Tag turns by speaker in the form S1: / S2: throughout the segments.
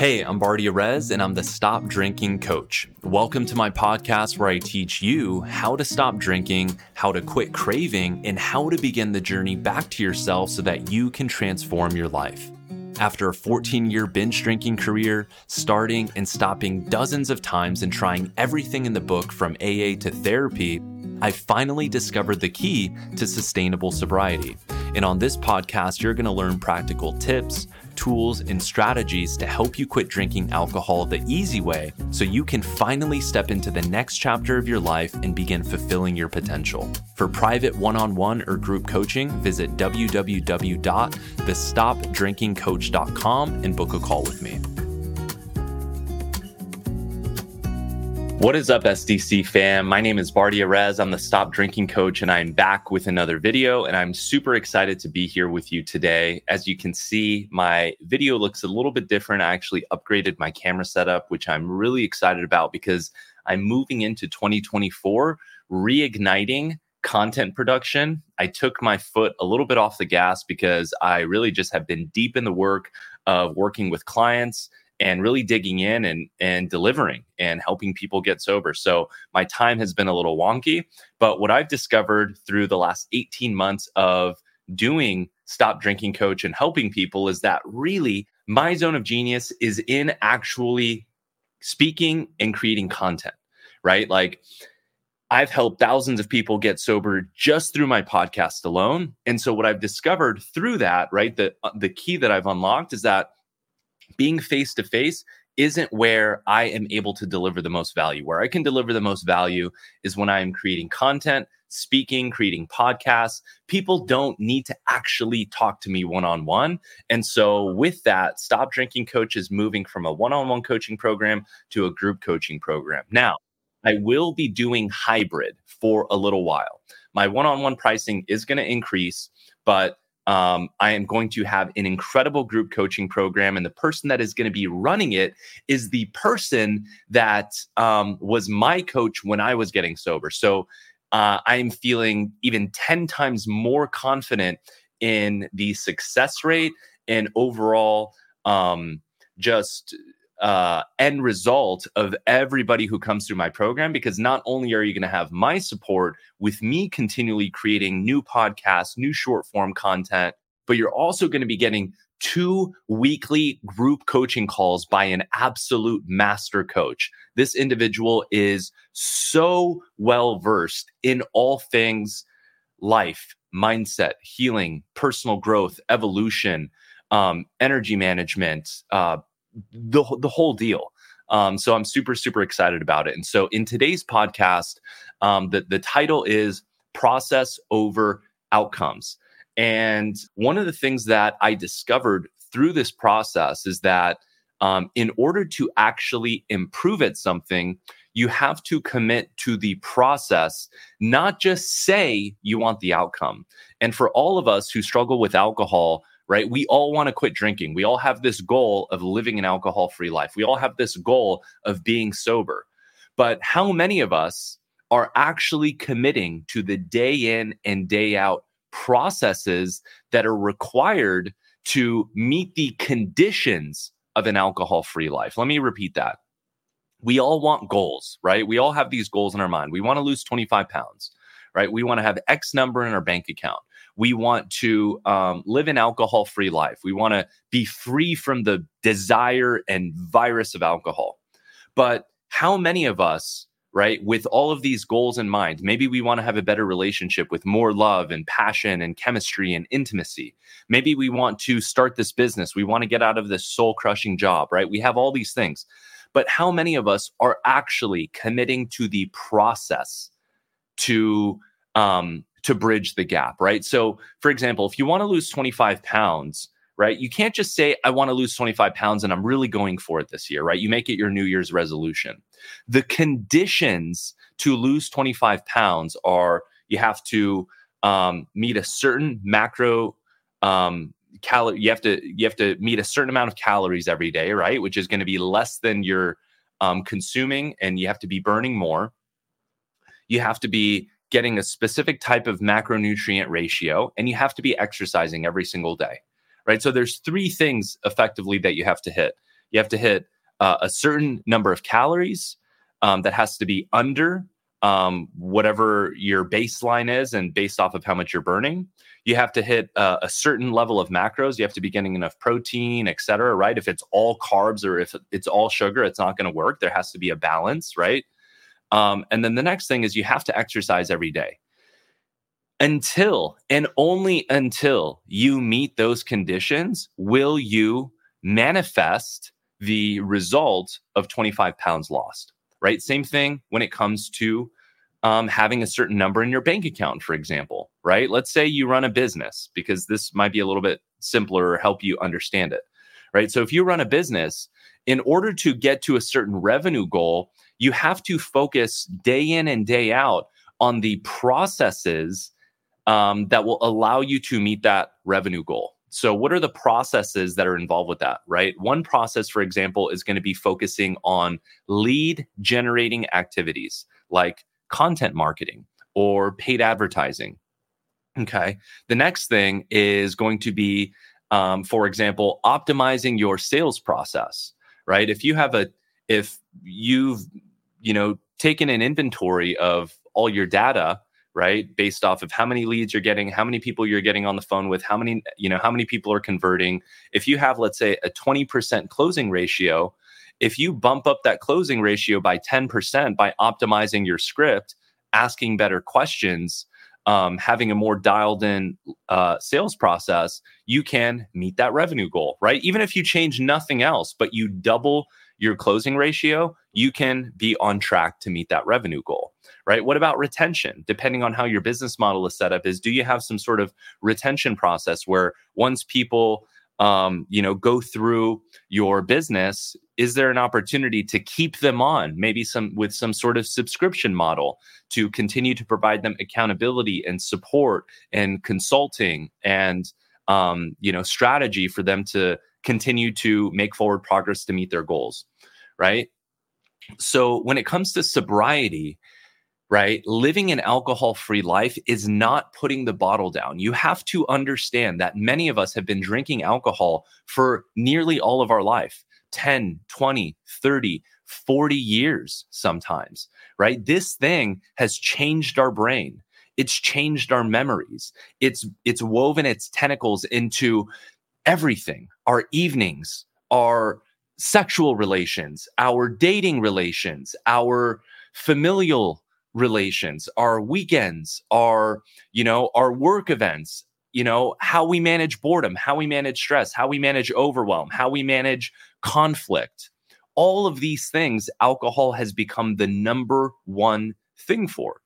S1: Hey, I'm Bardia Rez, and I'm the Stop Drinking Coach. Welcome to my podcast where I teach you how to stop drinking, how to quit craving, and how to begin the journey back to yourself so that you can transform your life. After a 14 year binge drinking career, starting and stopping dozens of times and trying everything in the book from AA to therapy, I finally discovered the key to sustainable sobriety. And on this podcast, you're going to learn practical tips, tools, and strategies to help you quit drinking alcohol the easy way so you can finally step into the next chapter of your life and begin fulfilling your potential. For private one on one or group coaching, visit www.thestopdrinkingcoach.com and book a call with me. What is up, SDC fam? My name is Bardia Rez. I'm the Stop Drinking Coach, and I'm back with another video. And I'm super excited to be here with you today. As you can see, my video looks a little bit different. I actually upgraded my camera setup, which I'm really excited about because I'm moving into 2024, reigniting content production. I took my foot a little bit off the gas because I really just have been deep in the work of working with clients and really digging in and and delivering and helping people get sober. So my time has been a little wonky, but what I've discovered through the last 18 months of doing stop drinking coach and helping people is that really my zone of genius is in actually speaking and creating content, right? Like I've helped thousands of people get sober just through my podcast alone. And so what I've discovered through that, right, the uh, the key that I've unlocked is that being face to face isn't where I am able to deliver the most value. Where I can deliver the most value is when I am creating content, speaking, creating podcasts. People don't need to actually talk to me one on one. And so, with that, Stop Drinking Coach is moving from a one on one coaching program to a group coaching program. Now, I will be doing hybrid for a little while. My one on one pricing is going to increase, but um, I am going to have an incredible group coaching program, and the person that is going to be running it is the person that um, was my coach when I was getting sober. So uh, I am feeling even 10 times more confident in the success rate and overall um, just uh, end result of everybody who comes through my program because not only are you going to have my support with me continually creating new podcasts, new short form content, but you're also going to be getting two weekly group coaching calls by an absolute master coach. This individual is so well versed in all things life, mindset, healing, personal growth, evolution, um, energy management, uh, the the whole deal. Um, so I'm super super excited about it. And so in today's podcast, um, the the title is process over outcomes. And one of the things that I discovered through this process is that um, in order to actually improve at something, you have to commit to the process, not just say you want the outcome. And for all of us who struggle with alcohol, right? We all want to quit drinking. We all have this goal of living an alcohol free life. We all have this goal of being sober. But how many of us are actually committing to the day in and day out processes that are required to meet the conditions of an alcohol free life? Let me repeat that. We all want goals, right? We all have these goals in our mind. We want to lose 25 pounds, right? We want to have X number in our bank account we want to um, live an alcohol free life. We want to be free from the desire and virus of alcohol. But how many of us, right, with all of these goals in mind, maybe we want to have a better relationship with more love and passion and chemistry and intimacy. Maybe we want to start this business. We want to get out of this soul crushing job, right? We have all these things. But how many of us are actually committing to the process to um, to bridge the gap, right? So, for example, if you want to lose 25 pounds, right, you can't just say, I want to lose 25 pounds and I'm really going for it this year, right? You make it your New Year's resolution. The conditions to lose 25 pounds are you have to um, meet a certain macro um, calorie. You have to you have to meet a certain amount of calories every day, right? Which is going to be less than you're um, consuming, and you have to be burning more. You have to be getting a specific type of macronutrient ratio and you have to be exercising every single day right so there's three things effectively that you have to hit You have to hit uh, a certain number of calories um, that has to be under um, whatever your baseline is and based off of how much you're burning. You have to hit uh, a certain level of macros. You have to be getting enough protein, et cetera, right? If it's all carbs or if it's all sugar, it's not going to work. There has to be a balance, right? Um, and then the next thing is you have to exercise every day until and only until you meet those conditions will you manifest the result of 25 pounds lost right? Same thing when it comes to um, having a certain number in your bank account, for example, right? Let's say you run a business because this might be a little bit simpler or help you understand it, right? So if you run a business, in order to get to a certain revenue goal, you have to focus day in and day out on the processes um, that will allow you to meet that revenue goal. So, what are the processes that are involved with that, right? One process, for example, is going to be focusing on lead generating activities like content marketing or paid advertising. Okay. The next thing is going to be, um, for example, optimizing your sales process, right? If you have a, if you've, you know, taking an inventory of all your data right based off of how many leads you're getting how many people you're getting on the phone with how many you know how many people are converting. If you have let's say a 20% closing ratio if you bump up that closing ratio by 10% by optimizing your script asking better questions um, having a more dialed in uh, sales process you can meet that revenue goal right? Even if you change nothing else but you double your closing ratio you can be on track to meet that revenue goal right? What about retention? Depending on how your business model is set up, is do you have some sort of retention process where once people um, you know go through your business is there an opportunity to keep them on maybe some with some sort of subscription model to continue to provide them accountability and support and consulting and um, you know strategy for them to continue to make forward progress to meet their goals right so when it comes to sobriety right? Living an alcohol free life is not putting the bottle down. You have to understand that many of us have been drinking alcohol for nearly all of our life 10, 20, 30, 40 years sometimes, right? This thing has changed our brain. It's changed our memories. It's it's woven its tentacles into everything. Our evenings, our sexual relations, our dating relations, our familial relations, our weekends, our, you know, our work events, you know, how we manage boredom, how we manage stress, how we manage overwhelm, how we manage conflict. All of these things, alcohol has become the number one thing for.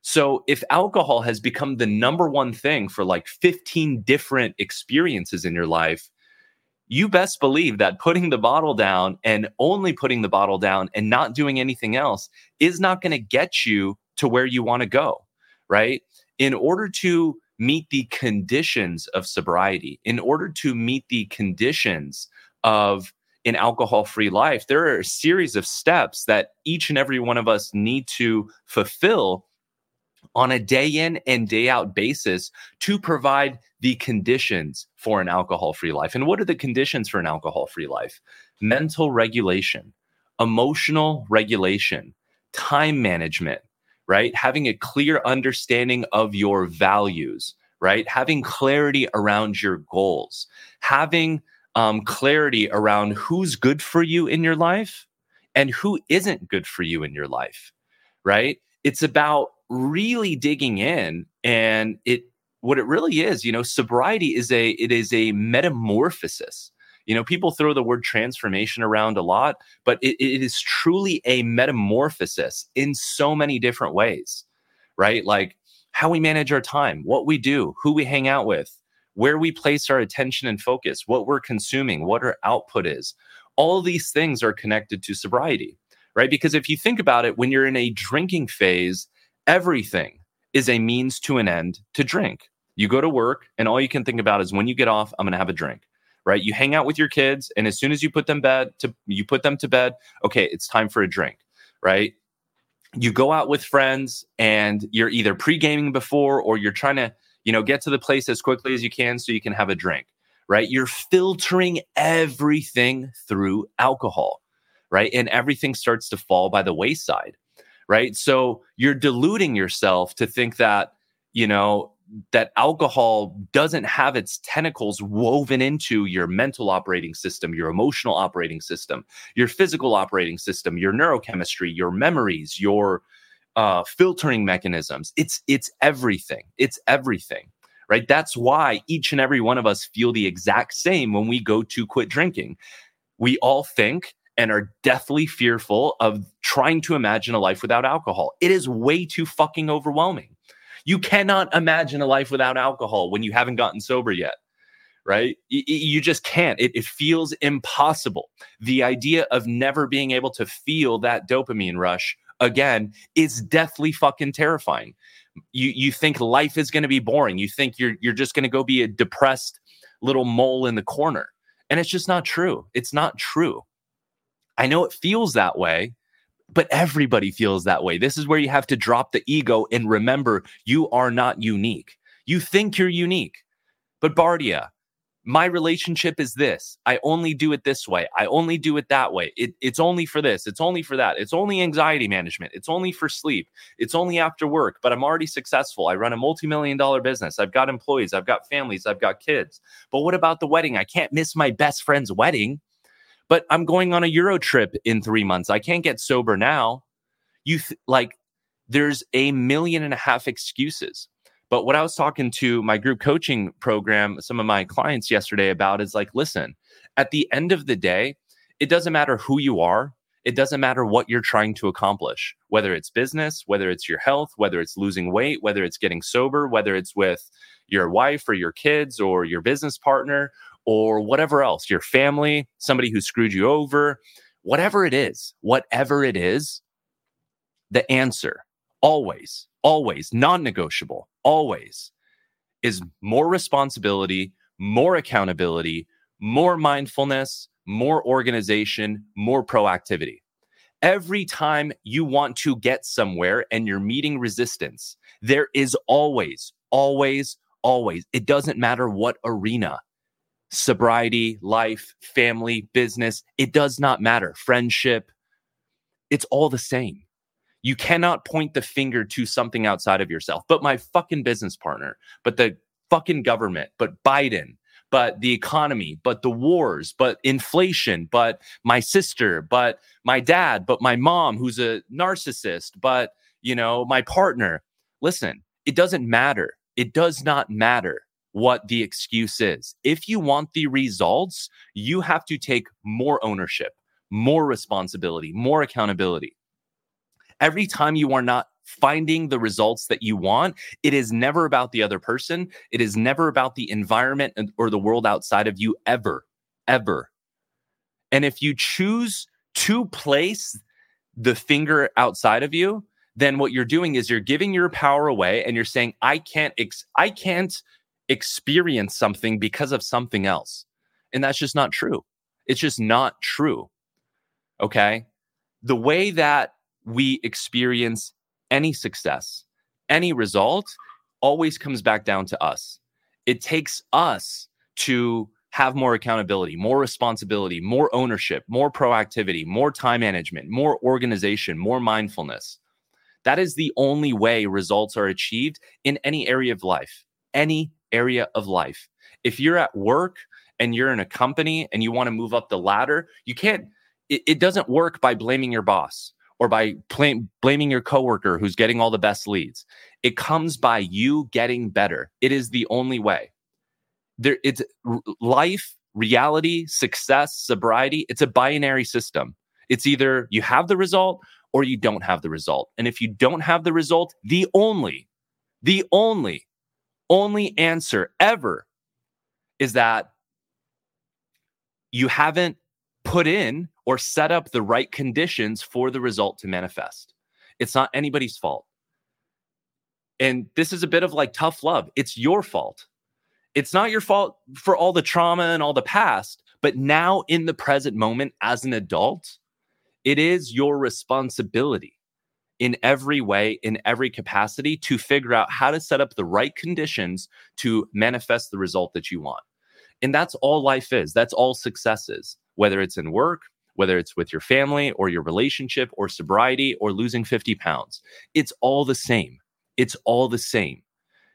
S1: So if alcohol has become the number one thing for like 15 different experiences in your life, you best believe that putting the bottle down and only putting the bottle down and not doing anything else is not going to get you to where you want to go, right? In order to meet the conditions of sobriety, in order to meet the conditions of an alcohol free life, there are a series of steps that each and every one of us need to fulfill on a day in and day out basis to provide the conditions for an alcohol free life. And what are the conditions for an alcohol free life? Mental regulation, emotional regulation, time management, right? Having a clear understanding of your values, right? Having clarity around your goals, having um, clarity around who's good for you in your life and who isn't good for you in your life, right? It's about really digging in and it what it really is you know sobriety is a it is a metamorphosis. You know people throw the word transformation around a lot but it, it is truly a metamorphosis in so many different ways right? Like how we manage our time what we do who we hang out with where we place our attention and focus what we're consuming what our output is. All these things are connected to sobriety right? Because if you think about it when you're in a drinking phase Everything is a means to an end to drink. You go to work, and all you can think about is when you get off, I'm going to have a drink. Right? You hang out with your kids, and as soon as you put them bed to you put them to bed, okay, it's time for a drink. Right? You go out with friends, and you're either pre gaming before, or you're trying to you know get to the place as quickly as you can so you can have a drink right? You're filtering everything through alcohol, right? And everything starts to fall by the wayside, right? So you're deluding yourself to think that, you know, that alcohol doesn't have its tentacles woven into your mental operating system, your emotional operating system, your physical operating system, your neurochemistry, your memories, your uh, filtering mechanisms. It's it's everything. It's everything right? That's why each and every one of us feel the exact same when we go to quit drinking. We all think and are deathly fearful of trying to imagine a life without alcohol. It is way too fucking overwhelming. You cannot imagine a life without alcohol when you haven't gotten sober yet, right? You just can't. It, it feels impossible. The idea of never being able to feel that dopamine rush again is deathly fucking terrifying you you think life is going to be boring. You think you're you're just going to go be a depressed little mole in the corner. And it's just not true. It's not true. I know it feels that way, but everybody feels that way. This is where you have to drop the ego and remember you are not unique. You think you're unique. But Bardia, my relationship is this. I only do it this way. I only do it that way. It, it's only for this. It's only for that. It's only anxiety management. It's only for sleep. It's only after work, but I'm already successful. I run a multi million dollar business. I've got employees. I've got families. I've got kids. But what about the wedding? I can't miss my best friend's wedding, but I'm going on a Euro trip in three months. I can't get sober now. You th- like, there's a million and a half excuses. But what I was talking to my group coaching program, some of my clients yesterday about is like, listen, at the end of the day, it doesn't matter who you are. It doesn't matter what you're trying to accomplish, whether it's business, whether it's your health, whether it's losing weight, whether it's getting sober, whether it's with your wife or your kids or your business partner or whatever else, your family, somebody who screwed you over, whatever it is, whatever it is, the answer always, always non negotiable always is more responsibility, more accountability, more mindfulness, more organization, more proactivity. Every time you want to get somewhere and you're meeting resistance, there is always, always, always, it doesn't matter what arena sobriety, life, family, business, it does not matter. Friendship, it's all the same. You cannot point the finger to something outside of yourself, but my fucking business partner, but the fucking government, but Biden, but the economy, but the wars, but inflation, but my sister, but my dad, but my mom who's a narcissist, but you know, my partner. Listen, it doesn't matter. It does not matter what the excuse is. If you want the results, you have to take more ownership, more responsibility, more accountability every time you are not finding the results that you want, it is never about the other person. It is never about the environment or the world outside of you, ever, ever. And if you choose to place the finger outside of you, then what you're doing is you're giving your power away and you're saying, I can't, ex- I can't experience something because of something else. And that's just not true. It's just not true. Okay. The way that we experience any success, any result always comes back down to us. It takes us to have more accountability, more responsibility, more ownership, more proactivity, more time management, more organization, more mindfulness. That is the only way results are achieved in any area of life, any area of life. If you're at work and you're in a company and you want to move up the ladder, you can't, it, it doesn't work by blaming your boss or by pl- blaming your coworker who's getting all the best leads. It comes by you getting better. It is the only way. There, it's life, reality, success, sobriety. It's a binary system. It's either you have the result or you don't have the result. And if you don't have the result, the only, the only, only answer ever is that you haven't put in or set up the right conditions for the result to manifest. It's not anybody's fault. And this is a bit of like tough love. It's your fault. It's not your fault for all the trauma and all the past, but now in the present moment as an adult, it is your responsibility in every way, in every capacity to figure out how to set up the right conditions to manifest the result that you want. And that's all life is. That's all success is, whether it's in work, whether it's with your family or your relationship or sobriety or losing 50 pounds. It's all the same. It's all the same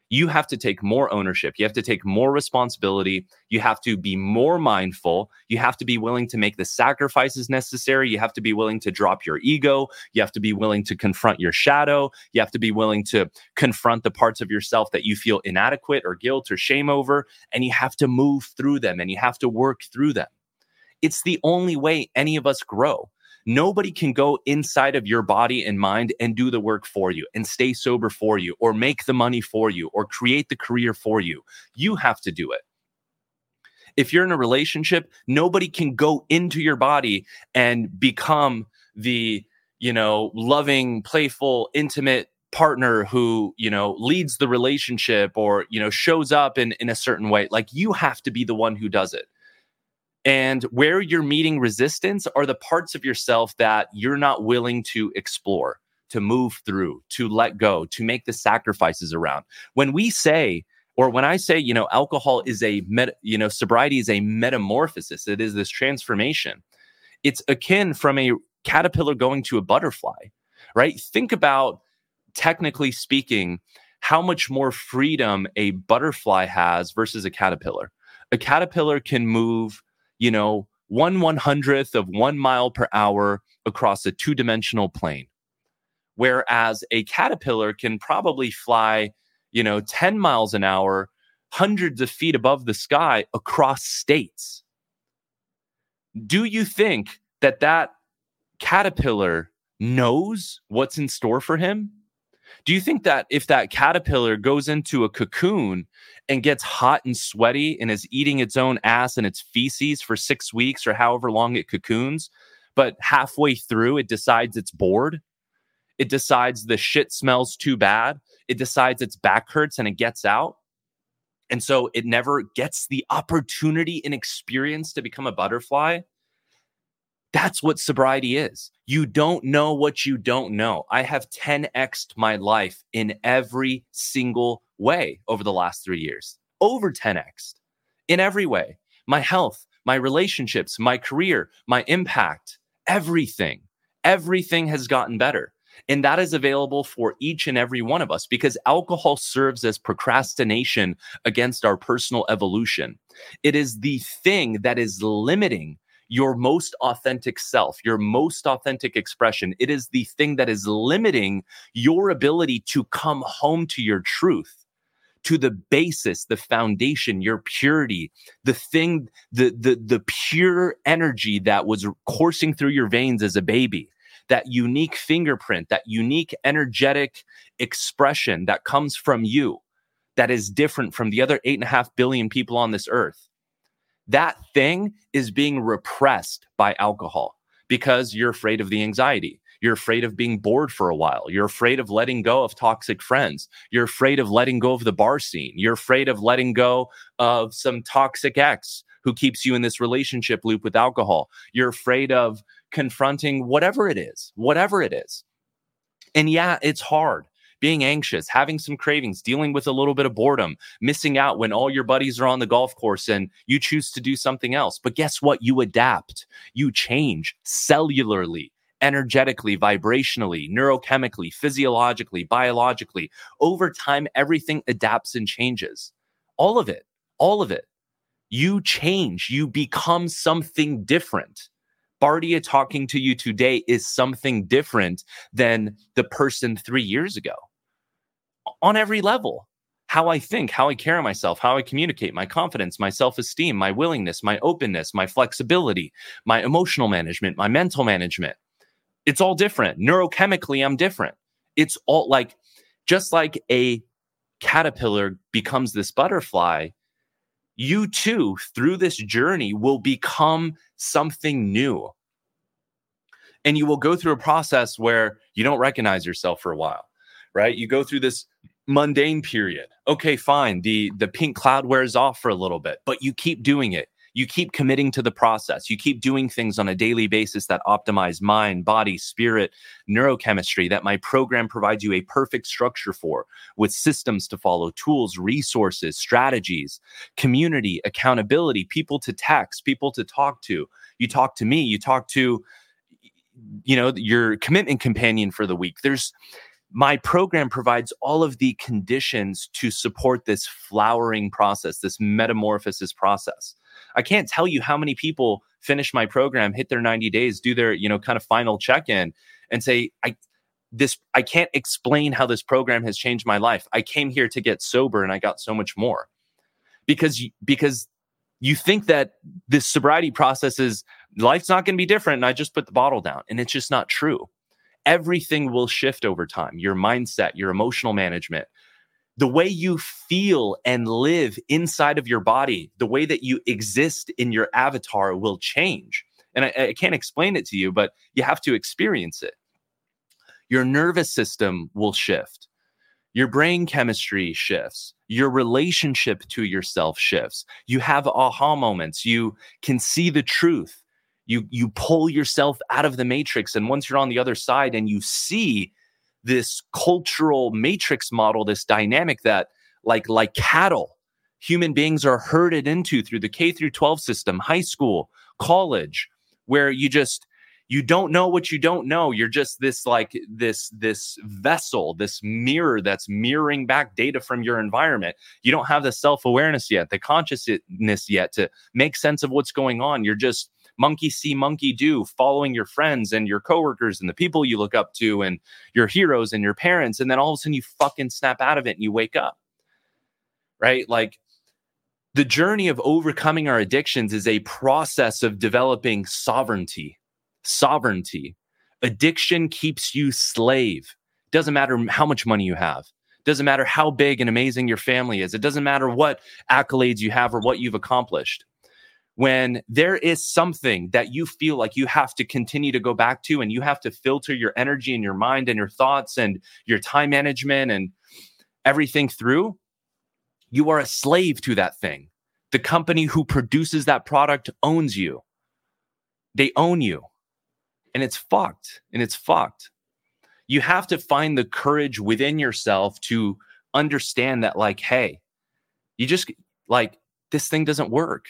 S1: you have to take more ownership. You have to take more responsibility. You have to be more mindful. You have to be willing to make the sacrifices necessary. You have to be willing to drop your ego. You have to be willing to confront your shadow. You have to be willing to confront the parts of yourself that you feel inadequate or guilt or shame over. And you have to move through them and you have to work through them. It's the only way any of us grow. Nobody can go inside of your body and mind and do the work for you and stay sober for you or make the money for you or create the career for you. You have to do it. If you're in a relationship, nobody can go into your body and become the, you know, loving, playful, intimate partner who you know leads the relationship or you know shows up in in a certain way like you have to be the one who does it and where you're meeting resistance are the parts of yourself that you're not willing to explore, to move through, to let go, to make the sacrifices around. When we say, or when I say, you know, alcohol is a, met, you know, sobriety is a metamorphosis, it is this transformation. It's akin from a caterpillar going to a butterfly, right? Think about, technically speaking, how much more freedom a butterfly has versus a caterpillar. A caterpillar can move you know, one one hundredth of one mile per hour across a two dimensional plane. Whereas a caterpillar can probably fly, you know, 10 miles an hour, hundreds of feet above the sky across states. Do you think that that caterpillar knows what's in store for him? Do you think that if that caterpillar goes into a cocoon and gets hot and sweaty and is eating its own ass and its feces for six weeks or however long it cocoons, but halfway through it decides it's bored? It decides the shit smells too bad. It decides its back hurts and it gets out. And so it never gets the opportunity and experience to become a butterfly. That's what sobriety is. You don't know what you don't know. I have 10xed my life in every single way over the last three years, over 10xed in every way my health, my relationships, my career, my impact, everything. Everything has gotten better. And that is available for each and every one of us because alcohol serves as procrastination against our personal evolution. It is the thing that is limiting your most authentic self, your most authentic expression. It is the thing that is limiting your ability to come home to your truth to the basis, the foundation, your purity, the thing, the the the pure energy that was coursing through your veins as a baby, that unique fingerprint, that unique energetic expression that comes from you, that is different from the other eight and a half billion people on this earth that thing is being repressed by alcohol because you're afraid of the anxiety. You're afraid of being bored for a while. You're afraid of letting go of toxic friends. You're afraid of letting go of the bar scene. You're afraid of letting go of some toxic ex who keeps you in this relationship loop with alcohol. You're afraid of confronting whatever it is, whatever it is. And yeah, it's hard being anxious, having some cravings, dealing with a little bit of boredom, missing out when all your buddies are on the golf course and you choose to do something else. But guess what? You adapt, you change cellularly, energetically, vibrationally, neurochemically, physiologically, biologically. Over time, everything adapts and changes. All of it, all of it. You change, you become something different. Bardia talking to you today is something different than the person three years ago on every level how I think, how I carry myself, how I communicate, my confidence, my self esteem, my willingness, my openness, my flexibility, my emotional management, my mental management. It's all different. Neurochemically, I'm different. It's all like, just like a caterpillar becomes this butterfly, you too, through this journey, will become something new. And you will go through a process where you don't recognize yourself for a while, right? You go through this mundane period. Okay, fine. The the pink cloud wears off for a little bit, but you keep doing it. you keep committing to the process. You keep doing things on a daily basis that optimize mind, body, spirit, neurochemistry that my program provides you a perfect structure for with systems to follow, tools, resources, strategies, community, accountability, people to text, people to talk to. You talk to me, you talk to you know your commitment companion for the week. There's my program provides all of the conditions to support this flowering process, this metamorphosis process. I can't tell you how many people finish my program, hit their 90 days, do their, you know, kind of final check-in and say, I this I can't explain how this program has changed my life. I came here to get sober and I got so much more. Because because you think that this sobriety process is life's not going to be different and I just put the bottle down and it's just not true everything will shift over time your mindset, your emotional management, the way you feel and live inside of your body, the way that you exist in your avatar will change. And I, I can't explain it to you, but you have to experience it. Your nervous system will shift. Your brain chemistry shifts. Your relationship to yourself shifts. You have aha moments. You can see the truth you you pull yourself out of the matrix and once you're on the other side and you see this cultural matrix model this dynamic that like like cattle human beings are herded into through the K through 12 system high school college where you just you don't know what you don't know. You're just this like this this vessel this mirror that's mirroring back data from your environment. You don't have the self-awareness yet the consciousness yet to make sense of what's going on. You're just monkey see, monkey do, following your friends and your coworkers and the people you look up to and your heroes and your parents. And then all of a sudden you fucking snap out of it and you wake up. Right? Like the journey of overcoming our addictions is a process of developing sovereignty. Sovereignty. Addiction keeps you slave. Doesn't matter how much money you have. Doesn't matter how big and amazing your family is. It doesn't matter what accolades you have or what you've accomplished when there is something that you feel like you have to continue to go back to and you have to filter your energy and your mind and your thoughts and your time management and everything through, you are a slave to that thing. The company who produces that product owns you. They own you. And it's fucked. And it's fucked. You have to find the courage within yourself to understand that, like, hey, you just like this thing doesn't work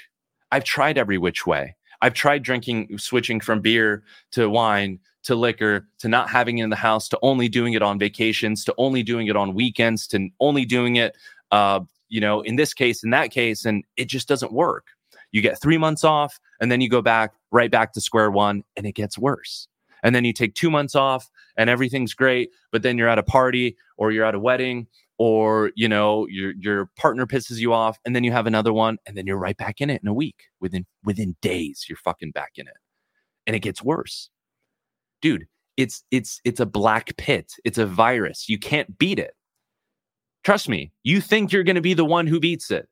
S1: I've tried every which way. I've tried drinking, switching from beer to wine to liquor to not having it in the house to only doing it on vacations to only doing it on weekends to only doing it, uh, you know, in this case, in that case, and it just doesn't work. You get three months off and then you go back right back to square one and it gets worse. And then you take two months off and everything's great, but then you're at a party or you're at a wedding or you know your your partner pisses you off and then you have another one and then you're right back in it in a week. Within within days you're fucking back in it. And it gets worse. Dude it's it's it's a black pit. It's a virus. You can't beat it. Trust me you think you're going to be the one who beats it.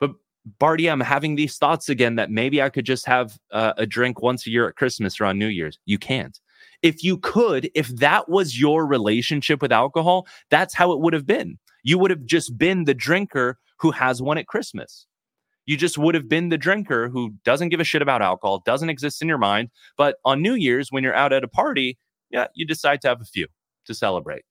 S1: But Bardia i'm having these thoughts again that maybe i could just have uh, a drink once a year at christmas or on new year's. You can't. If you could if that was your relationship with alcohol that's how it would have been you would have just been the drinker who has one at Christmas. You just would have been the drinker who doesn't give a shit about alcohol, doesn't exist in your mind. But on New Year's, when you're out at a party, yeah, you decide to have a few to celebrate.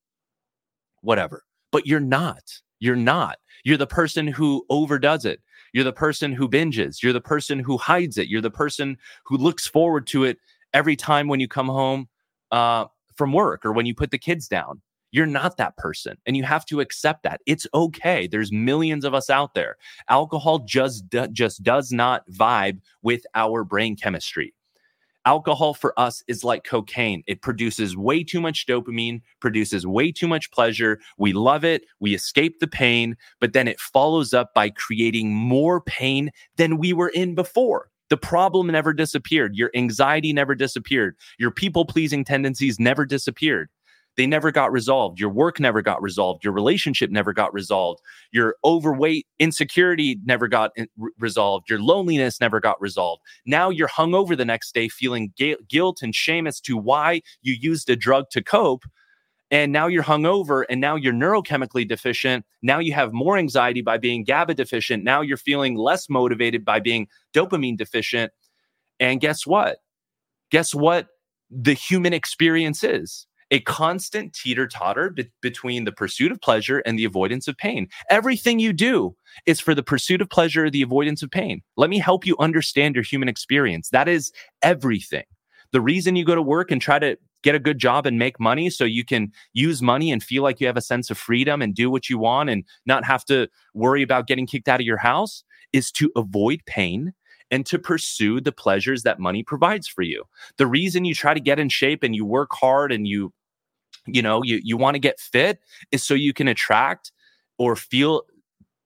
S1: Whatever. But you're not. You're not. You're the person who overdoes it. You're the person who binges. You're the person who hides it. You're the person who looks forward to it every time when you come home uh, from work or when you put the kids down. You're not that person and you have to accept that. It's okay. There's millions of us out there. Alcohol just just does not vibe with our brain chemistry. Alcohol for us is like cocaine. It produces way too much dopamine, produces way too much pleasure. We love it, we escape the pain, but then it follows up by creating more pain than we were in before. The problem never disappeared. Your anxiety never disappeared. Your people pleasing tendencies never disappeared they never got resolved. Your work never got resolved. Your relationship never got resolved. Your overweight insecurity never got in- resolved. Your loneliness never got resolved. Now you're hung over the next day feeling ga- guilt and shame as to why you used a drug to cope. and now you're hungover and now you're neurochemically deficient. Now you have more anxiety by being GABA deficient. Now you're feeling less motivated by being dopamine deficient. And guess what? Guess what the human experience is? A constant teeter totter be- between the pursuit of pleasure and the avoidance of pain. Everything you do is for the pursuit of pleasure or the avoidance of pain. Let me help you understand your human experience. That is everything. The reason you go to work and try to get a good job and make money so you can use money and feel like you have a sense of freedom and do what you want and not have to worry about getting kicked out of your house is to avoid pain and to pursue the pleasures that money provides for you. The reason you try to get in shape and you work hard and you you know, you you want to get fit is so you can attract or feel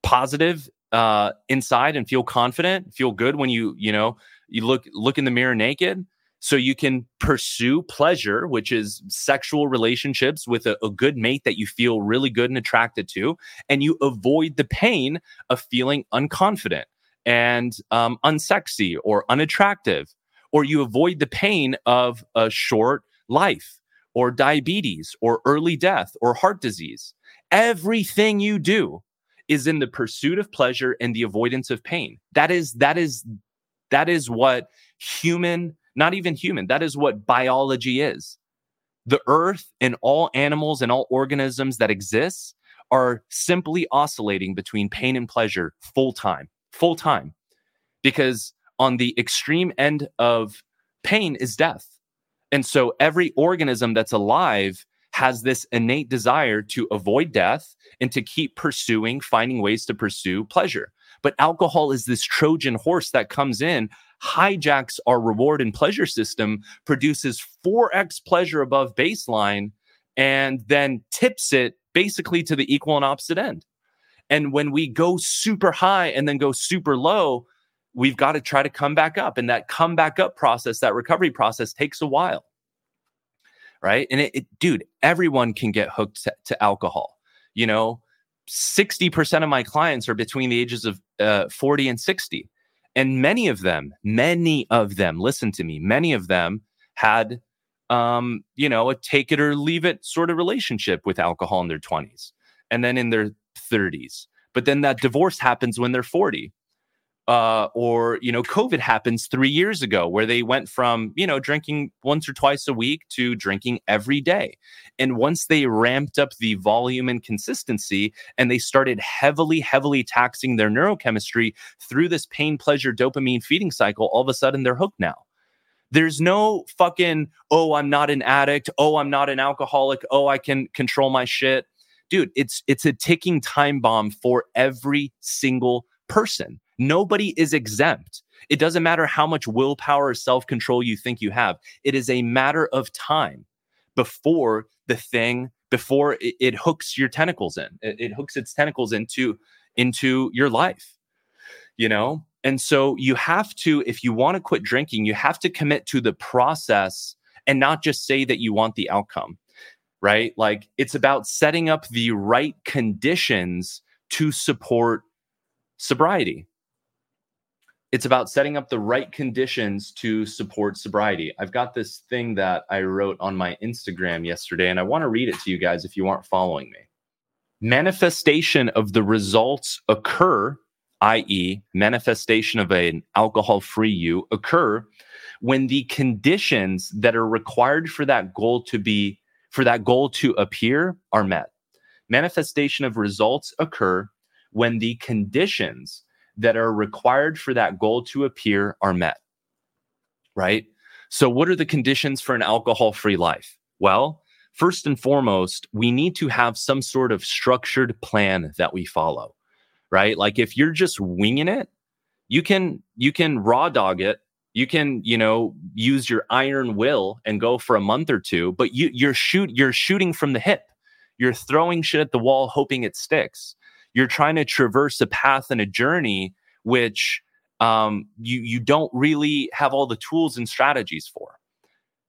S1: positive uh inside and feel confident, feel good when you, you know, you look look in the mirror naked. So you can pursue pleasure, which is sexual relationships with a, a, good mate that you feel really good and attracted to, and you avoid the pain of feeling unconfident and um, unsexy or unattractive, or you avoid the pain of a short life or diabetes or early death or heart disease. Everything you do is in the pursuit of pleasure and the avoidance of pain. That is that is that is what human not even human. That is what biology is. The earth and all animals and all organisms that exist are simply oscillating between pain and pleasure full time, full time. Because on the extreme end of pain is death. And so every organism that's alive has this innate desire to avoid death and to keep pursuing, finding ways to pursue pleasure. But alcohol is this Trojan horse that comes in hijacks our reward and pleasure system, produces 4x pleasure above baseline, and then tips it basically to the equal and opposite end. And when we go super high and then go super low, we've got to try to come back up. And that come back up process, that recovery process takes a while. Right. And it, it dude, everyone can get hooked to, to, alcohol. You know, 60% of my clients are between the ages of uh, 40 and 60. And many of them, many of them, listen to me, many of them had, um, you know, a take it or leave it sort of relationship with alcohol in their 20s and then in their 30s. But then that divorce happens when they're 40 uh, or you know covid happens three years ago where they went from you know drinking once or twice a week to drinking every day. And once they ramped up the volume and consistency and they started heavily heavily taxing their neurochemistry through this pain pleasure dopamine feeding cycle all of a sudden they're hooked now. There's no fucking oh i'm not an addict. Oh i'm not an alcoholic. Oh i can control my shit. Dude it's it's a ticking time bomb for every single person Nobody is exempt. It doesn't matter how much willpower or self control you think you have. It is a matter of time before the thing, before it, hooks your tentacles in. It hooks its tentacles into into your life. You know, and so you have to, if you want to quit drinking, you have to commit to the process and not just say that you want the outcome, right? Like it's about setting up the right conditions to support sobriety it's about setting up the right conditions to support sobriety. I've got this thing that I wrote on my Instagram yesterday, and I want to read it to you guys if you aren't following me. Manifestation of the results occur, i.e., manifestation of an alcohol free you occur when the conditions that are required for that goal to be, for that goal to appear are met. Manifestation of results occur when the conditions that are required for that goal to appear are met. Right? So, what are the conditions for an alcohol free life? Well, first and foremost, we need to have some sort of structured plan that we follow. Right? Like if you're just winging it, you can you can raw dog it you can you know use your iron will and go for a month or two but you you're shoot you're shooting from the hip you're throwing shit at the wall hoping it sticks you're trying to traverse a path and a journey which um, you you don't really have all the tools and strategies for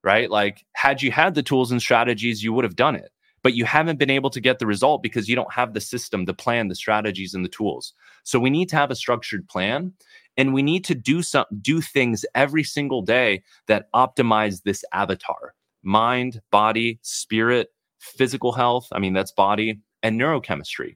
S1: right? Like had you had the tools and strategies you would have done it. But you haven't been able to get the result because you don't have the system the plan the strategies and the tools. So we need to have a structured plan and we need to do some do things every single day that optimize this avatar. Mind body spirit physical health, I mean, that's body and neurochemistry.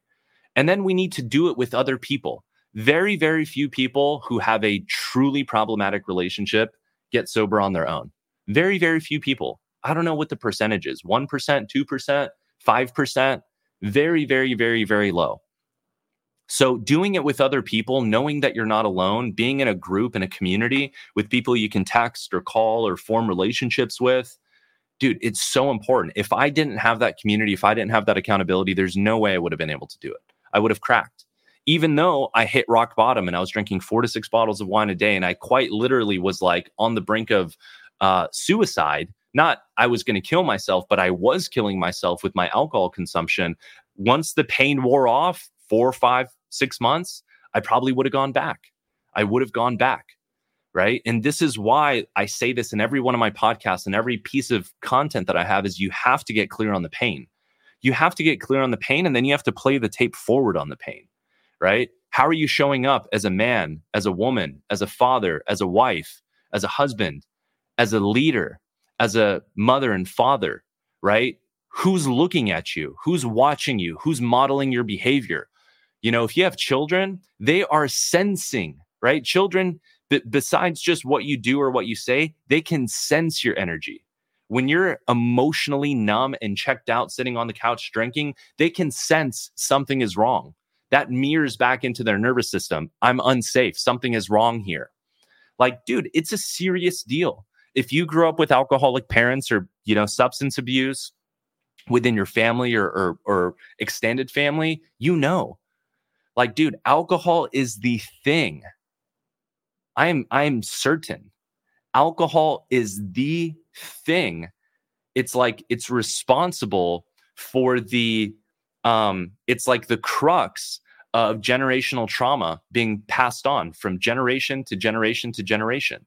S1: And then we need to do it with other people. Very, very few people who have a truly problematic relationship get sober on their own. Very, very few people. I don't know what the percentage is 1%, 2%, 5%. Very, very, very, very low. So, doing it with other people, knowing that you're not alone, being in a group, in a community with people you can text or call or form relationships with, dude, it's so important. If I didn't have that community, if I didn't have that accountability, there's no way I would have been able to do it. I would have cracked. Even though I hit rock bottom and I was drinking four to six bottles of wine a day, and I quite literally was like on the brink of uh, suicide. Not I was going to kill myself, but I was killing myself with my alcohol consumption. Once the pain wore off, four, five, six months, I probably would have gone back. I would have gone back. Right. And this is why I say this in every one of my podcasts and every piece of content that I have is you have to get clear on the pain. You have to get clear on the pain and then you have to play the tape forward on the pain. Right. How are you showing up as a man, as a woman, as a father, as a wife, as a husband, as a leader, as a mother and father? Right. Who's looking at you? Who's watching you? Who's modeling your behavior? You know, if you have children, they are sensing, right? Children, b- besides just what you do or what you say, they can sense your energy. When you're emotionally numb and checked out sitting on the couch drinking, they can sense something is wrong. That mirrors back into their nervous system. I'm unsafe. Something is wrong here. Like, dude, it's a serious deal. If you grew up with alcoholic parents or, you know, substance abuse within your family or, or, or extended family, you know like, dude, alcohol is the thing. I'm I'm certain alcohol is the thing. It's like it's responsible for the um it's like the crux of generational trauma being passed on from generation to generation to generation.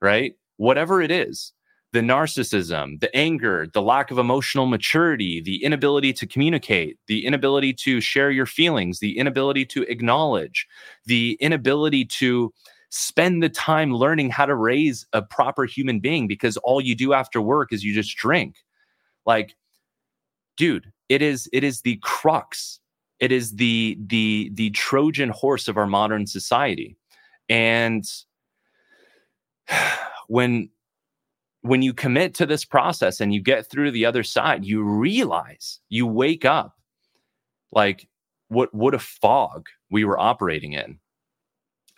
S1: Right? Whatever it is the narcissism, the anger, the lack of emotional maturity, the inability to communicate, the inability to share your feelings, the inability to acknowledge, the inability to spend the time learning how to raise a proper human being because all you do after work is you just drink. Like dude, it is it is the crux. It is the the the Trojan horse of our modern society. And when when you commit to this process and you get through the other side, you realize, you wake up like what what a fog we were operating in.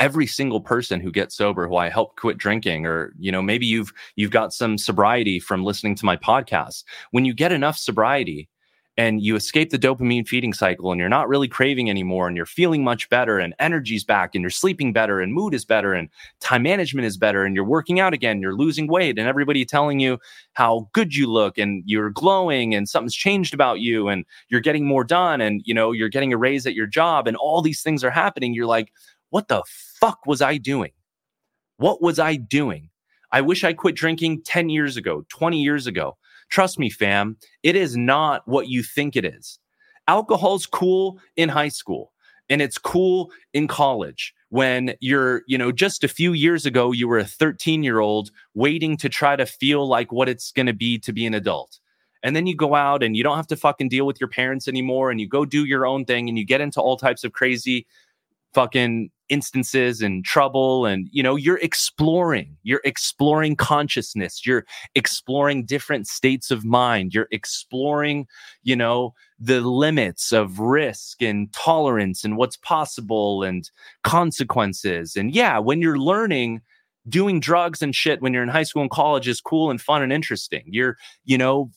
S1: Every single person who gets sober who I help quit drinking or you know maybe you've you've got some sobriety from listening to my podcast. When you get enough sobriety, and you escape the dopamine feeding cycle and you're not really craving anymore and you're feeling much better and energy's back and you're sleeping better and mood is better and time management is better and you're working out again you're losing weight and everybody telling you how good you look and you're glowing and something's changed about you and you're getting more done and you know you're getting a raise at your job and all these things are happening you're like what the fuck was i doing what was i doing i wish i quit drinking 10 years ago 20 years ago Trust me, fam, it is not what you think it is. Alcohol's cool in high school and it's cool in college when you're, you know, just a few years ago, you were a 13 year old waiting to try to feel like what it's going to be to be an adult. And then you go out and you don't have to fucking deal with your parents anymore and you go do your own thing and you get into all types of crazy fucking instances and trouble and you know you're exploring you're exploring consciousness you're exploring different states of mind you're exploring you know the limits of risk and tolerance and what's possible and consequences. And yeah when you're learning doing drugs and shit when you're in high school and college is cool and fun and interesting. You're, you know,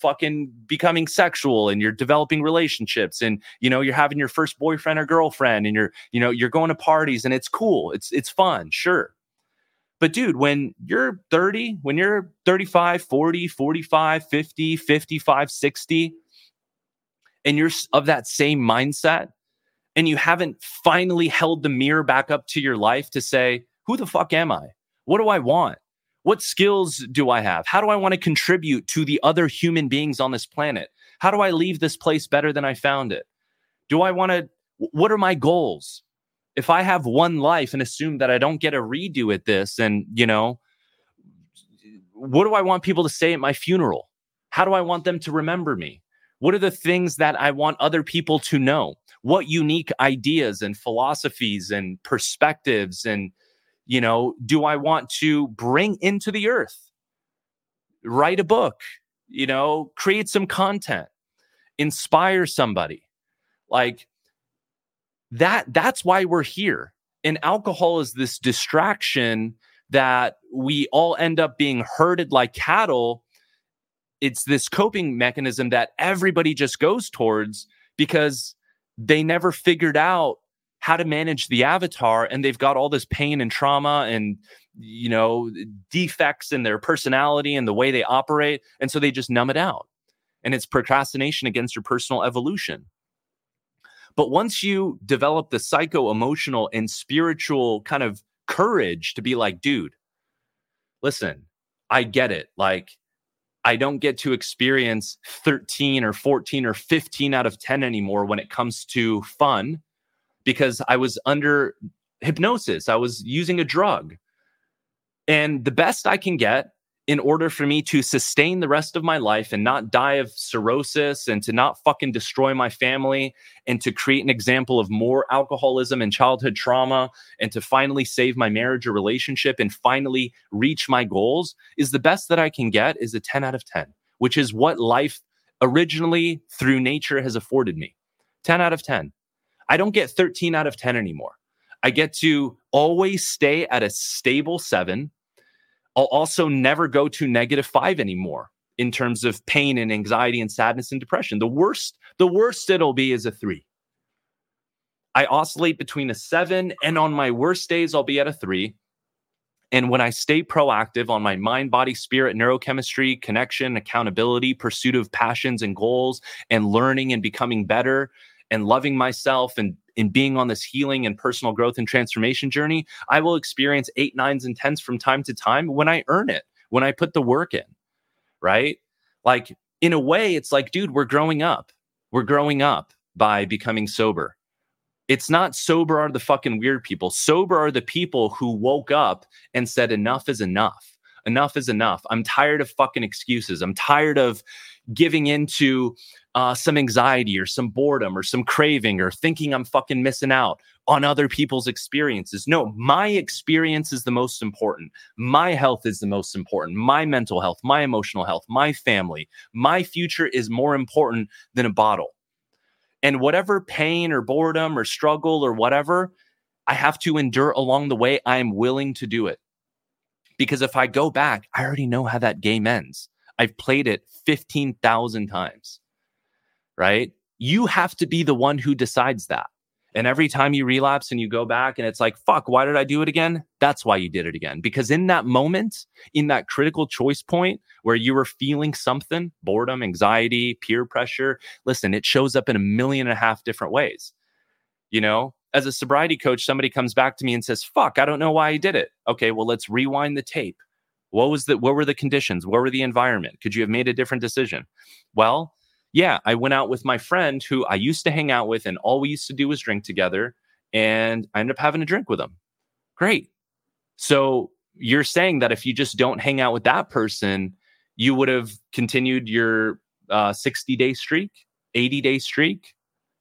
S1: fucking becoming sexual and you're developing relationships and, you know, you're having your first boyfriend or girlfriend and you're, you know, you're going to parties and it's cool. It's, it's fun. Sure. But dude, when you're 30, when you're 35, 40, 45, 50, 55, 60, and you're of that same mindset, and you haven't finally held the mirror back up to your life to say, who the fuck am I? What do I want? What skills do I have? How do I want to contribute to the other human beings on this planet? How do I leave this place better than I found it? Do I want to, what are my goals? If I have one life and assume that I don't get a redo at this, and, you know, what do I want people to say at my funeral? How do I want them to remember me? What are the things that I want other people to know? What unique ideas and philosophies and perspectives and you know do I want to bring into the earth? Write a book, you know, create some content, inspire somebody. Like that that's why we're here. And alcohol is this distraction that we all end up being herded like cattle. It's this coping mechanism that everybody just goes towards because they never figured out how to manage the avatar and they've got all this pain and trauma and you know defects in their personality and the way they operate and so they just numb it out and it's procrastination against your personal evolution but once you develop the psycho emotional and spiritual kind of courage to be like, dude, listen, I get it. Like, I don't get to experience 13 or 14 or 15 out of 10 anymore when it comes to fun because I was under hypnosis. I was using a drug. And the best I can get in order for me to sustain the rest of my life and not die of cirrhosis and to not fucking destroy my family and to create an example of more alcoholism and childhood trauma and to finally save my marriage or relationship and finally reach my goals is the best that I can get is a 10 out of 10, which is what life originally through nature has afforded me. 10 out of 10. I don't get 13 out of 10 anymore. I get to always stay at a stable seven I'll also never go to negative five anymore in terms of pain and anxiety and sadness and depression. The worst, the worst it'll be is a three. I oscillate between a seven, and on my worst days, I'll be at a three. And when I stay proactive on my mind, body, spirit, neurochemistry, connection, accountability, pursuit of passions and goals, and learning and becoming better and loving myself and in being on this healing and personal growth and transformation journey, I will experience eight, nines, and tens from time to time when I earn it, when I put the work in, right? Like, in a way, it's like, dude, we're growing up. We're growing up by becoming sober. It's not sober are the fucking weird people. Sober are the people who woke up and said, enough is enough. Enough is enough. I'm tired of fucking excuses. I'm tired of giving into uh, some anxiety or some boredom or some craving or thinking I'm fucking missing out on other people's experiences. No, my experience is the most important. My health is the most important. My mental health, my emotional health, my family, my future is more important than a bottle. And whatever pain or boredom or struggle or whatever I have to endure along the way, I am willing to do it. Because if I go back, I already know how that game ends. I've played it 15,000 times right? You have to be the one who decides that. And every time you relapse and you go back and it's like, fuck, why did I do it again? That's why you did it again. Because in that moment, in that critical choice point where you were feeling something, boredom, anxiety, peer pressure, listen, it shows up in a million and a half different ways. You know, as a sobriety coach, somebody comes back to me and says, fuck, I don't know why I did it. Okay, well, let's rewind the tape. What was the, what were the conditions? What were the environment? Could you have made a different decision? Well, yeah, I went out with my friend who I used to hang out with, and all we used to do was drink together. And I ended up having a drink with him. Great. So you're saying that if you just don't hang out with that person, you would have continued your uh, 60 day streak, 80 day streak?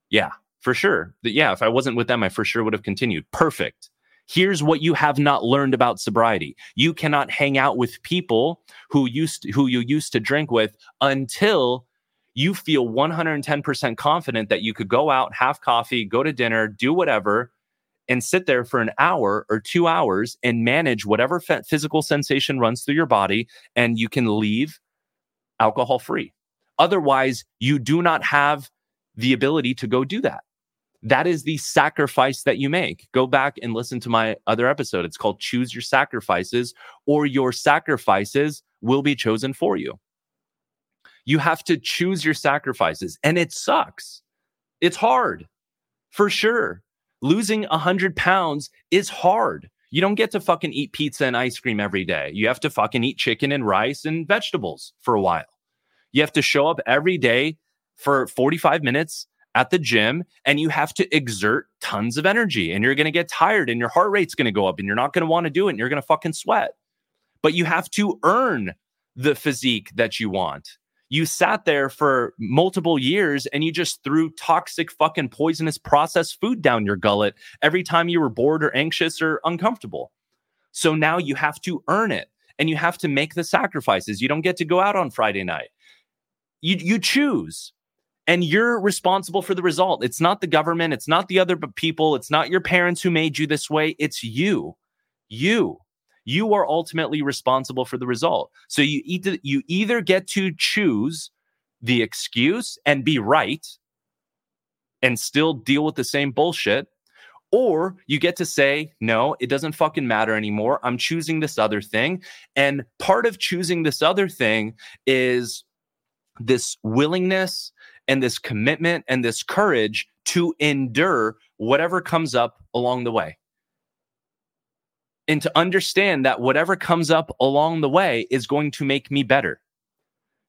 S1: Yeah, for sure. Yeah, if I wasn't with them, I for sure would have continued. Perfect. Here's what you have not learned about sobriety. You cannot hang out with people who used to, who you used to drink with until you feel 110% confident that you could go out, have coffee, go to dinner, do whatever, and sit there for an hour or two hours and manage whatever physical sensation runs through your body, and you can leave alcohol free. Otherwise, you do not have the ability to go do that. That is the sacrifice that you make. Go back and listen to my other episode. It's called Choose Your Sacrifices, or Your Sacrifices Will Be Chosen for You. You have to choose your sacrifices, and it sucks. It's hard for sure. Losing 100 pounds is hard. You don't get to fucking eat pizza and ice cream every day. You have to fucking eat chicken and rice and vegetables for a while. You have to show up every day for 45 minutes at the gym and you have to exert tons of energy and you're going to get tired and your heart rate's going to go up and you're not going to want to do it and you're going to fucking sweat. But you have to earn the physique that you want You sat there for multiple years and you just threw toxic, fucking poisonous processed food down your gullet every time you were bored or anxious or uncomfortable. So now you have to earn it and you have to make the sacrifices. You don't get to go out on Friday night. You, you choose and you're responsible for the result. It's not the government, it's not the other people, it's not your parents who made you this way, it's you. You. You are ultimately responsible for the result. So you either you either get to choose the excuse and be right and still deal with the same bullshit or you get to say, no, it doesn't fucking matter anymore. I'm choosing this other thing. And part of choosing this other thing is this willingness and this commitment and this courage to endure whatever comes up along the way. And to understand that whatever comes up along the way is going to make me better.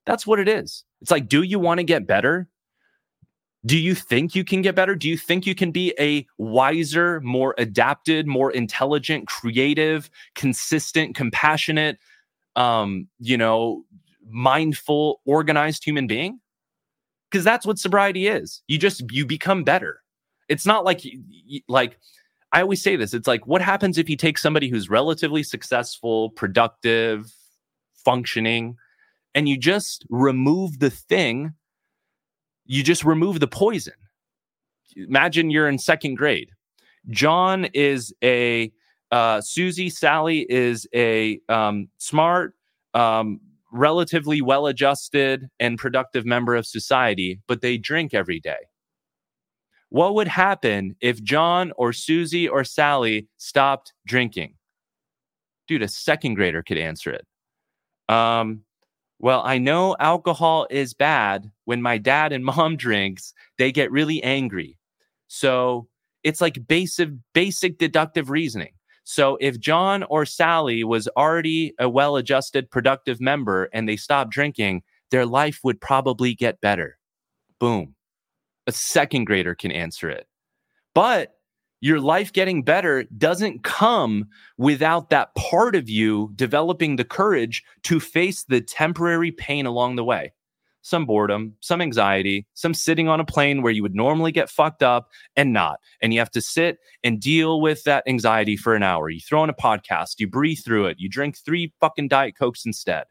S1: That's what it is. It's like, do you want to get better? Do you think you can get better? Do you think you can be a wiser, more adapted, more intelligent, creative, consistent, compassionate, um, you know, mindful, organized human being? Because that's what sobriety is. You just you become better. It's not like like I always say this. It's like what happens if you take somebody who's relatively successful, productive, functioning, and you just remove the thing. You just remove the poison. Imagine you're in second grade. John is a uh, Susie. Sally is a um, smart, um, relatively well adjusted and productive member of society, but they drink every day. What would happen if John or Susie or Sally stopped drinking? Dude, a second grader could answer it. Um, well, I know alcohol is bad. When my dad and mom drinks, they get really angry. So it's like basic, basic deductive reasoning. So if John or Sally was already a well adjusted, productive member and they stopped drinking, their life would probably get better. Boom. A second grader can answer it. But your life getting better doesn't come without that part of you developing the courage to face the temporary pain along the way some boredom, some anxiety, some sitting on a plane where you would normally get fucked up and not. And you have to sit and deal with that anxiety for an hour. You throw in a podcast, you breathe through it, you drink three fucking Diet Cokes instead.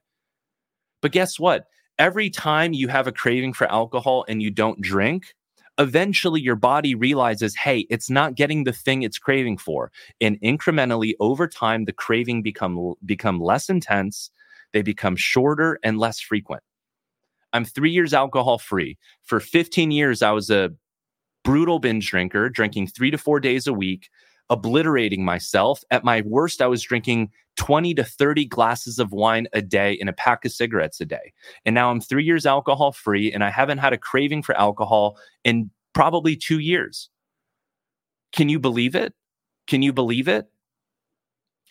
S1: But guess what? Every time you have a craving for alcohol and you don't drink, eventually your body realizes, hey, it's not getting the thing it's craving for. And incrementally over time, the craving become become less intense, they become shorter and less frequent. I'm three years alcohol free. For 15 years, I was a brutal binge drinker, drinking three to four days a week, obliterating myself. At my worst, I was drinking 20 to 30 glasses of wine a day and a pack of cigarettes a day. And now I'm three years alcohol free, and I haven't had a craving for alcohol in probably two years. Can you believe it? Can you believe it?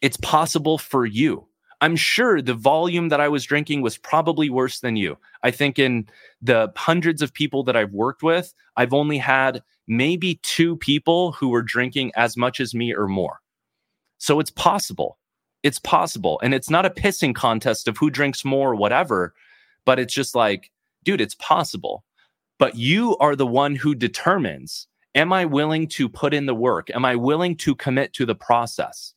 S1: It's possible for you. I'm sure the volume that I was drinking was probably worse than you. I think in the hundreds of people that I've worked with, I've only had maybe two people who were drinking as much as me or more. So it's possible. It's possible. And it's not a pissing contest of who drinks more or whatever, but it's just like, dude, it's possible. But you are the one who determines am I willing to put in the work? Am I willing to commit to the process?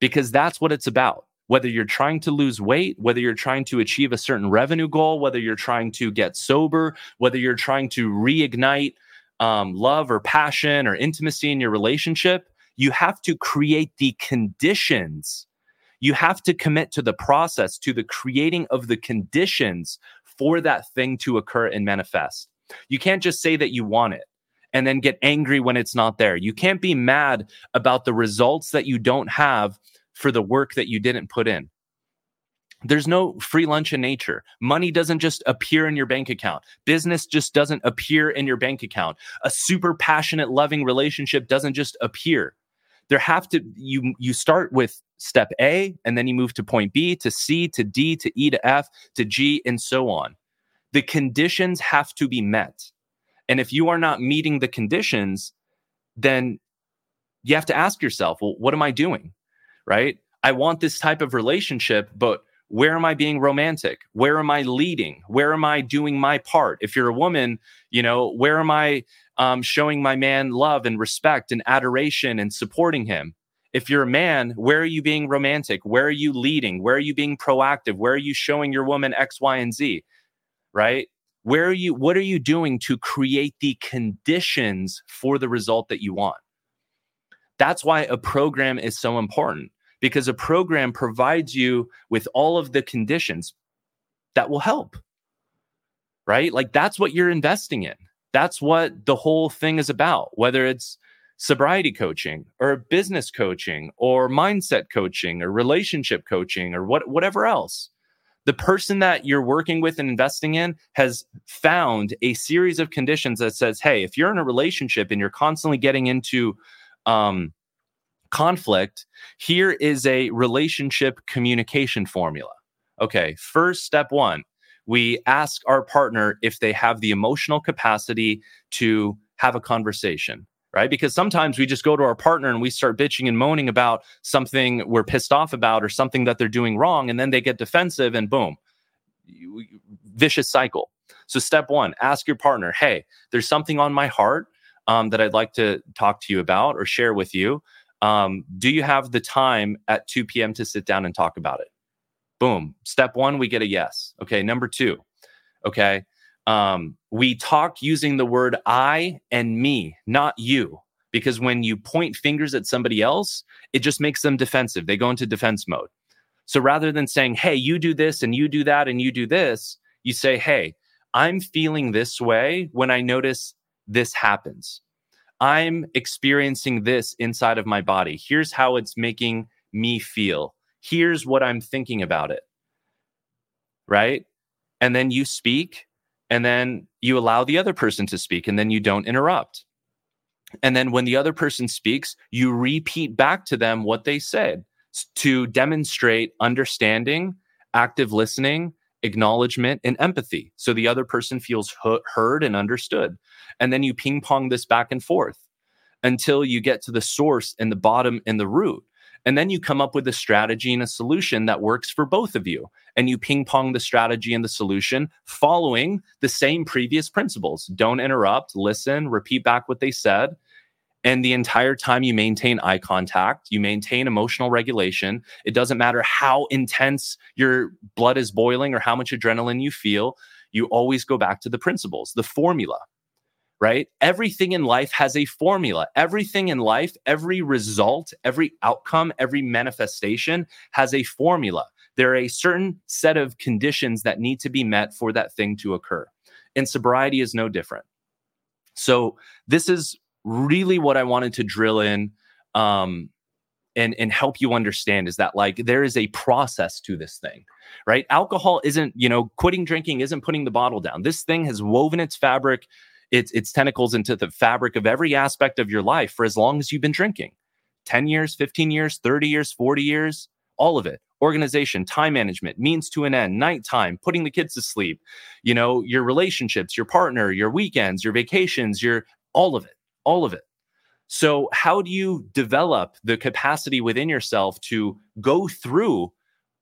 S1: Because that's what it's about whether you're trying to lose weight, whether you're trying to achieve a certain revenue goal, whether you're trying to get sober, whether you're trying to reignite um, love or passion or intimacy in your relationship, you have to create the conditions. You have to commit to the process, to the creating of the conditions for that thing to occur and manifest. You can't just say that you want it and then get angry when it's not there. You can't be mad about the results that you don't have for the work that you didn't put in. There's no free lunch in nature. Money doesn't just appear in your bank account. Business just doesn't appear in your bank account. A super passionate, loving relationship doesn't just appear. There have to you you start with step A and then you move to point B to C to D to E to F to G and so on. The conditions have to be met. And if you are not meeting the conditions, then you have to ask yourself, well, what am I doing? right? I want this type of relationship, but where am I being romantic? Where am I leading? Where am I doing my part? If you're a woman, you know, where am I um, showing my man love and respect and adoration and supporting him? If you're a man, where are you being romantic? Where are you leading? Where are you being proactive? Where are you showing your woman X, Y, and Z? Right? Where are you? What are you doing to create the conditions for the result that you want? That's why a program is so important because a program provides you with all of the conditions that will help. Right? Like that's what you're investing in. That's what the whole thing is about, whether it's sobriety coaching or business coaching or mindset coaching or relationship coaching or what, whatever else. The person that you're working with and investing in has found a series of conditions that says, hey, if you're in a relationship and you're constantly getting into um, conflict, here is a relationship communication formula. Okay, first step one, we ask our partner if they have the emotional capacity to have a conversation, right? Because sometimes we just go to our partner and we start bitching and moaning about something we're pissed off about or something that they're doing wrong, and then they get defensive and boom, vicious cycle. So, step one, ask your partner, hey, there's something on my heart um, that I'd like to talk to you about or share with you. Um, do you have the time at 2 p.m. to sit down and talk about it? Boom. Step one, we get a yes. Okay. Number two, okay. Um, we talk using the word I and me, not you. Because when you point fingers at somebody else, it just makes them defensive. They go into defense mode. So rather than saying, hey, you do this and you do that and you do this, you say, hey, I'm feeling this way when I notice this happens. I'm experiencing this inside of my body. Here's how it's making me feel. Here's what I'm thinking about it. Right. And then you speak, and then you allow the other person to speak, and then you don't interrupt. And then when the other person speaks, you repeat back to them what they said to demonstrate understanding, active listening, acknowledgement, and empathy. So the other person feels heard and understood. And then you ping pong this back and forth until you get to the source and the bottom and the root. And then you come up with a strategy and a solution that works for both of you. And you ping pong the strategy and the solution following the same previous principles. Don't interrupt, listen, repeat back what they said. And the entire time you maintain eye contact, you maintain emotional regulation. It doesn't matter how intense your blood is boiling or how much adrenaline you feel. You always go back to the principles, the formula right? Everything in life has a formula. Everything in life, every result, every outcome, every manifestation has a formula. There are a certain set of conditions that need to be met for that thing to occur. And sobriety is no different. So, this is really what I wanted to drill in um, and, and help you understand is that like there is a process to this thing right alcohol isn't you know quitting drinking isn't putting the bottle down this thing has woven its fabric its its tentacles into the fabric of every aspect of your life for as long as you've been drinking. 10 years 15 years 30 years 40 years all of it. Organization time management means to an end nighttime putting the kids to sleep you know your relationships your partner your weekends your vacations your all of it all of it. So how do you develop the capacity within yourself to go through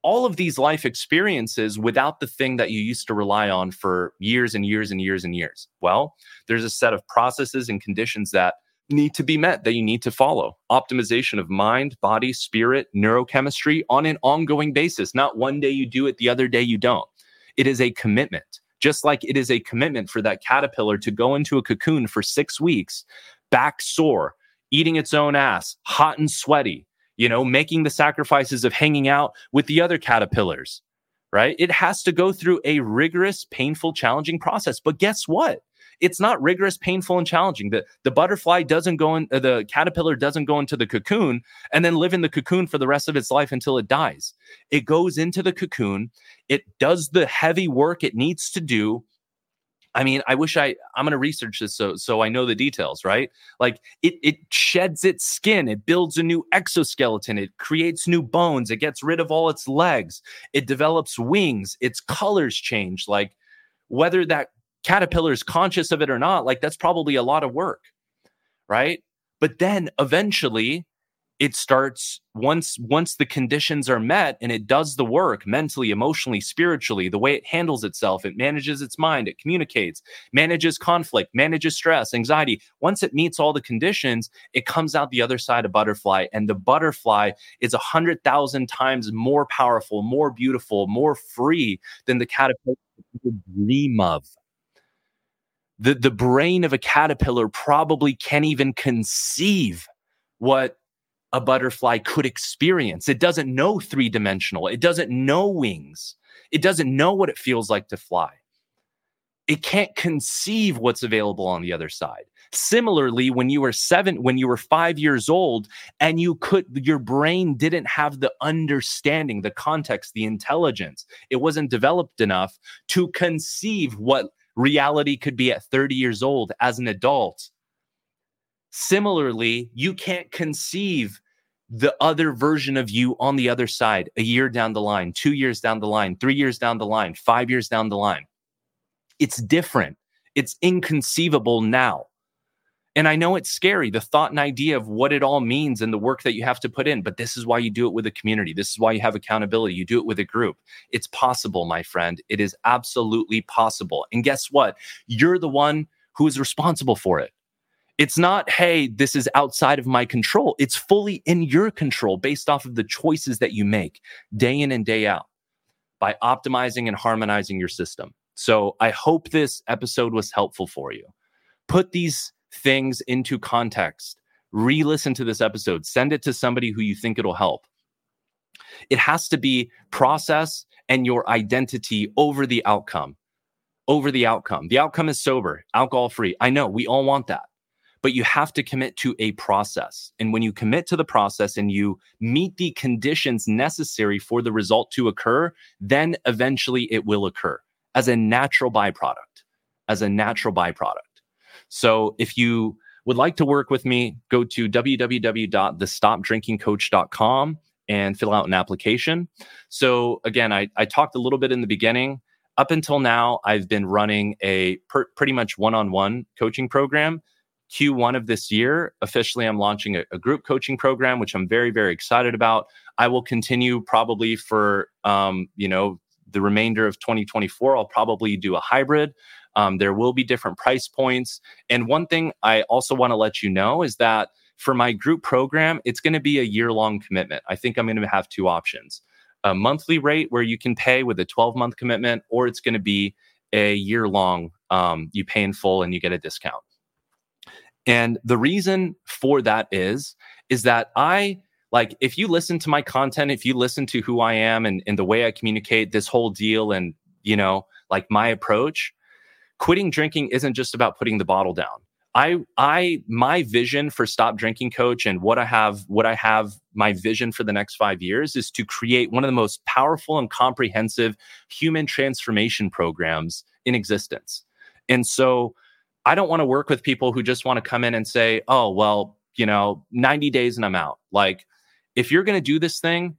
S1: all of these life experiences without the thing that you used to rely on for years and years and years and years? Well, there's a set of processes and conditions that need to be met that you need to follow. Optimization of mind, body, spirit, neurochemistry on an ongoing basis. Not one day you do it, the other day you don't. It is a commitment. Just like it is a commitment for that caterpillar to go into a cocoon for six weeks, back sore, eating its own ass, hot and sweaty, you know, making the sacrifices of hanging out with the other caterpillars, right? It has to go through a rigorous, painful, challenging process. But guess what? It's not rigorous, painful, and challenging. The, the butterfly doesn't go in, uh, the caterpillar doesn't go into the cocoon and then live in the cocoon for the rest of its life until it dies. It goes into the cocoon, it does the heavy work it needs to do I mean, I wish I I'm going to research this so so I know the details, right? Like it it sheds its skin, it builds a new exoskeleton, it creates new bones, it gets rid of all its legs, it develops wings, its colors change. Like whether that caterpillar is conscious of it or not, like that's probably a lot of work, right? But then eventually it starts once once the conditions are met and it does the work mentally emotionally spiritually the way it handles itself it manages its mind it communicates manages conflict manages stress anxiety. Once it meets all the conditions it comes out the other side a butterfly and the butterfly is a hundred thousand times more powerful more beautiful more free than the caterpillar dream of. The, the brain of a caterpillar probably can't even conceive what a butterfly could experience. It doesn't know three dimensional, it doesn't know wings, it doesn't know what it feels like to fly. It can't conceive what's available on the other side. Similarly, when you were seven, when you were five years old, and you could, your brain didn't have the understanding, the context, the intelligence, it wasn't developed enough to conceive what reality could be at 30 years old as an adult Similarly, you can't conceive the other version of you on the other side a year down the line, two years down the line, three years down the line, five years down the line. It's different. It's inconceivable now. And I know it's scary, the thought and idea of what it all means and the work that you have to put in, but this is why you do it with a community. This is why you have accountability. You do it with a group. It's possible, my friend. It is absolutely possible. And guess what? You're the one who is responsible for it. It's not, hey, this is outside of my control. It's fully in your control based off of the choices that you make day in and day out by optimizing and harmonizing your system. So I hope this episode was helpful for you. Put these things into context. Re listen to this episode. Send it to somebody who you think it'll help. It has to be process and your identity over the outcome. Over the outcome. The outcome is sober, alcohol free. I know we all want that but you have to commit to a process. And when you commit to the process and you meet the conditions necessary for the result to occur, then eventually it will occur as a natural byproduct, as a natural byproduct. So if you would like to work with me, go to www.thestopdrinkingcoach.com and fill out an application. So again, I, I talked a little bit in the beginning. Up until now, I've been running a per, pretty much one-on-one coaching program Q1 of this year, officially, I'm launching a, a, group coaching program, which I'm very, very excited about. I will continue probably for, um, you know, the remainder of 2024. I'll probably do a hybrid. Um, there will be different price points. And one thing I also want to let you know is that for my group program, it's going to be a year long commitment. I think I'm going to have two options a monthly rate where you can pay with a 12 month commitment, or it's going to be a year long, um, you pay in full and you get a discount. And the reason for that is, is that I like if you listen to my content, if you listen to who I am and, and the way I communicate this whole deal and you know, like my approach, quitting drinking isn't just about putting the bottle down. I I my vision for stop drinking coach and what I have what I have my vision for the next 5 years is to create one of the most powerful and comprehensive human transformation programs in existence. And so I don't want to work with people who just want to come in and say, oh, well, you know, 90 days and I'm out. Like, if you're going to do this thing,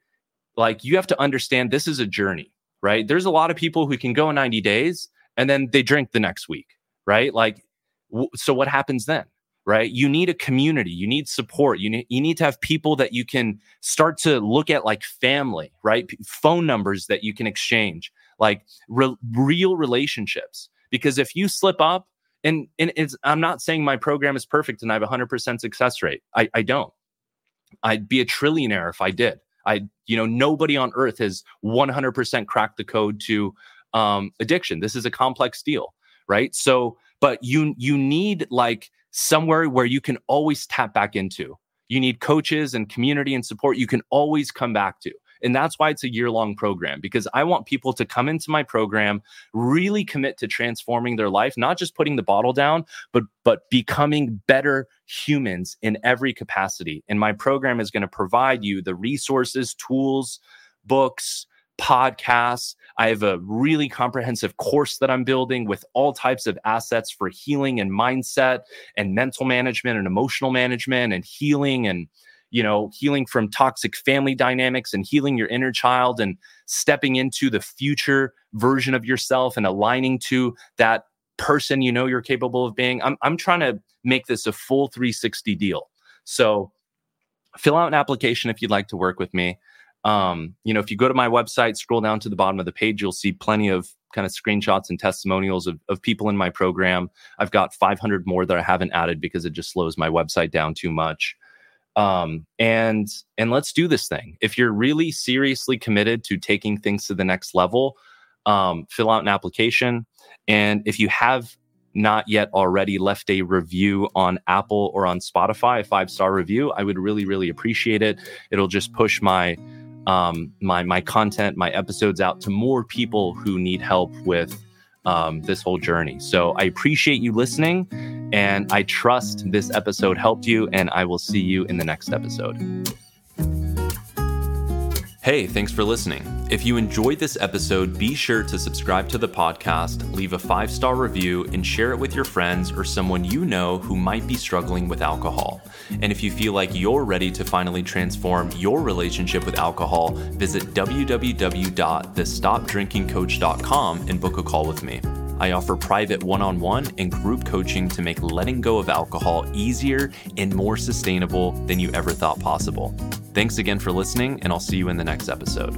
S1: like, you have to understand this is a journey, right? There's a lot of people who can go 90 days and then they drink the next week, right? Like, w- so what happens then? Right. You need a community. You need support. You need, you need to have people that you can start to look at like family, right? P- phone numbers that you can exchange, like re- real relationships. Because if you slip up and and it's i'm not saying my program is perfect and i have a 100% success rate. I, I don't. I'd be a trillionaire if i did. I you know nobody on earth has 100% cracked the code to um, addiction. This is a complex deal right? So but you you need like somewhere where you can always tap back into. You need coaches and community and support you can always come back to and that's why it's a year long program because I want people to come into my program, really commit to transforming their life, not just putting the bottle down, but but becoming better humans in every capacity. And my program is going to provide you the resources, tools, books, podcasts. I have a really comprehensive course that I'm building with all types of assets for healing and mindset and mental management and emotional management and healing and you know, healing from toxic family dynamics and healing your inner child and stepping into the future version of yourself and aligning to that person you know you're capable of being. I'm I'm trying to make this a full 360 deal. So fill out an application if you'd like to work with me. Um, you know, if you go to my website, scroll down to the bottom of the page, you'll see plenty of kind of screenshots and testimonials of, of people in my program. I've got 500 more that I haven't added because it just slows my website down too much. Um, and and let's do this thing. If you're really seriously committed to taking things to the next level, um, fill out an application. And if you have not yet already left a review on Apple or on Spotify, a five star review, I would really, really appreciate it. It'll just push my um, my my content, my episodes out to more people who need help with um, this whole journey. So I appreciate you listening, and I trust this episode helped you. And I will see you in the next episode. Hey, thanks for listening. If you enjoyed this episode, be sure to subscribe to the podcast, leave a five star review, and share it with your friends or someone you know who might be struggling with alcohol. And if you feel like you're ready to finally transform your relationship with alcohol, visit www.thestopdrinkingcoach.com and book a call with me. I offer private one on one and group coaching to make letting go of alcohol easier and more sustainable than you ever thought possible. Thanks again for listening, and I'll see you in the next episode.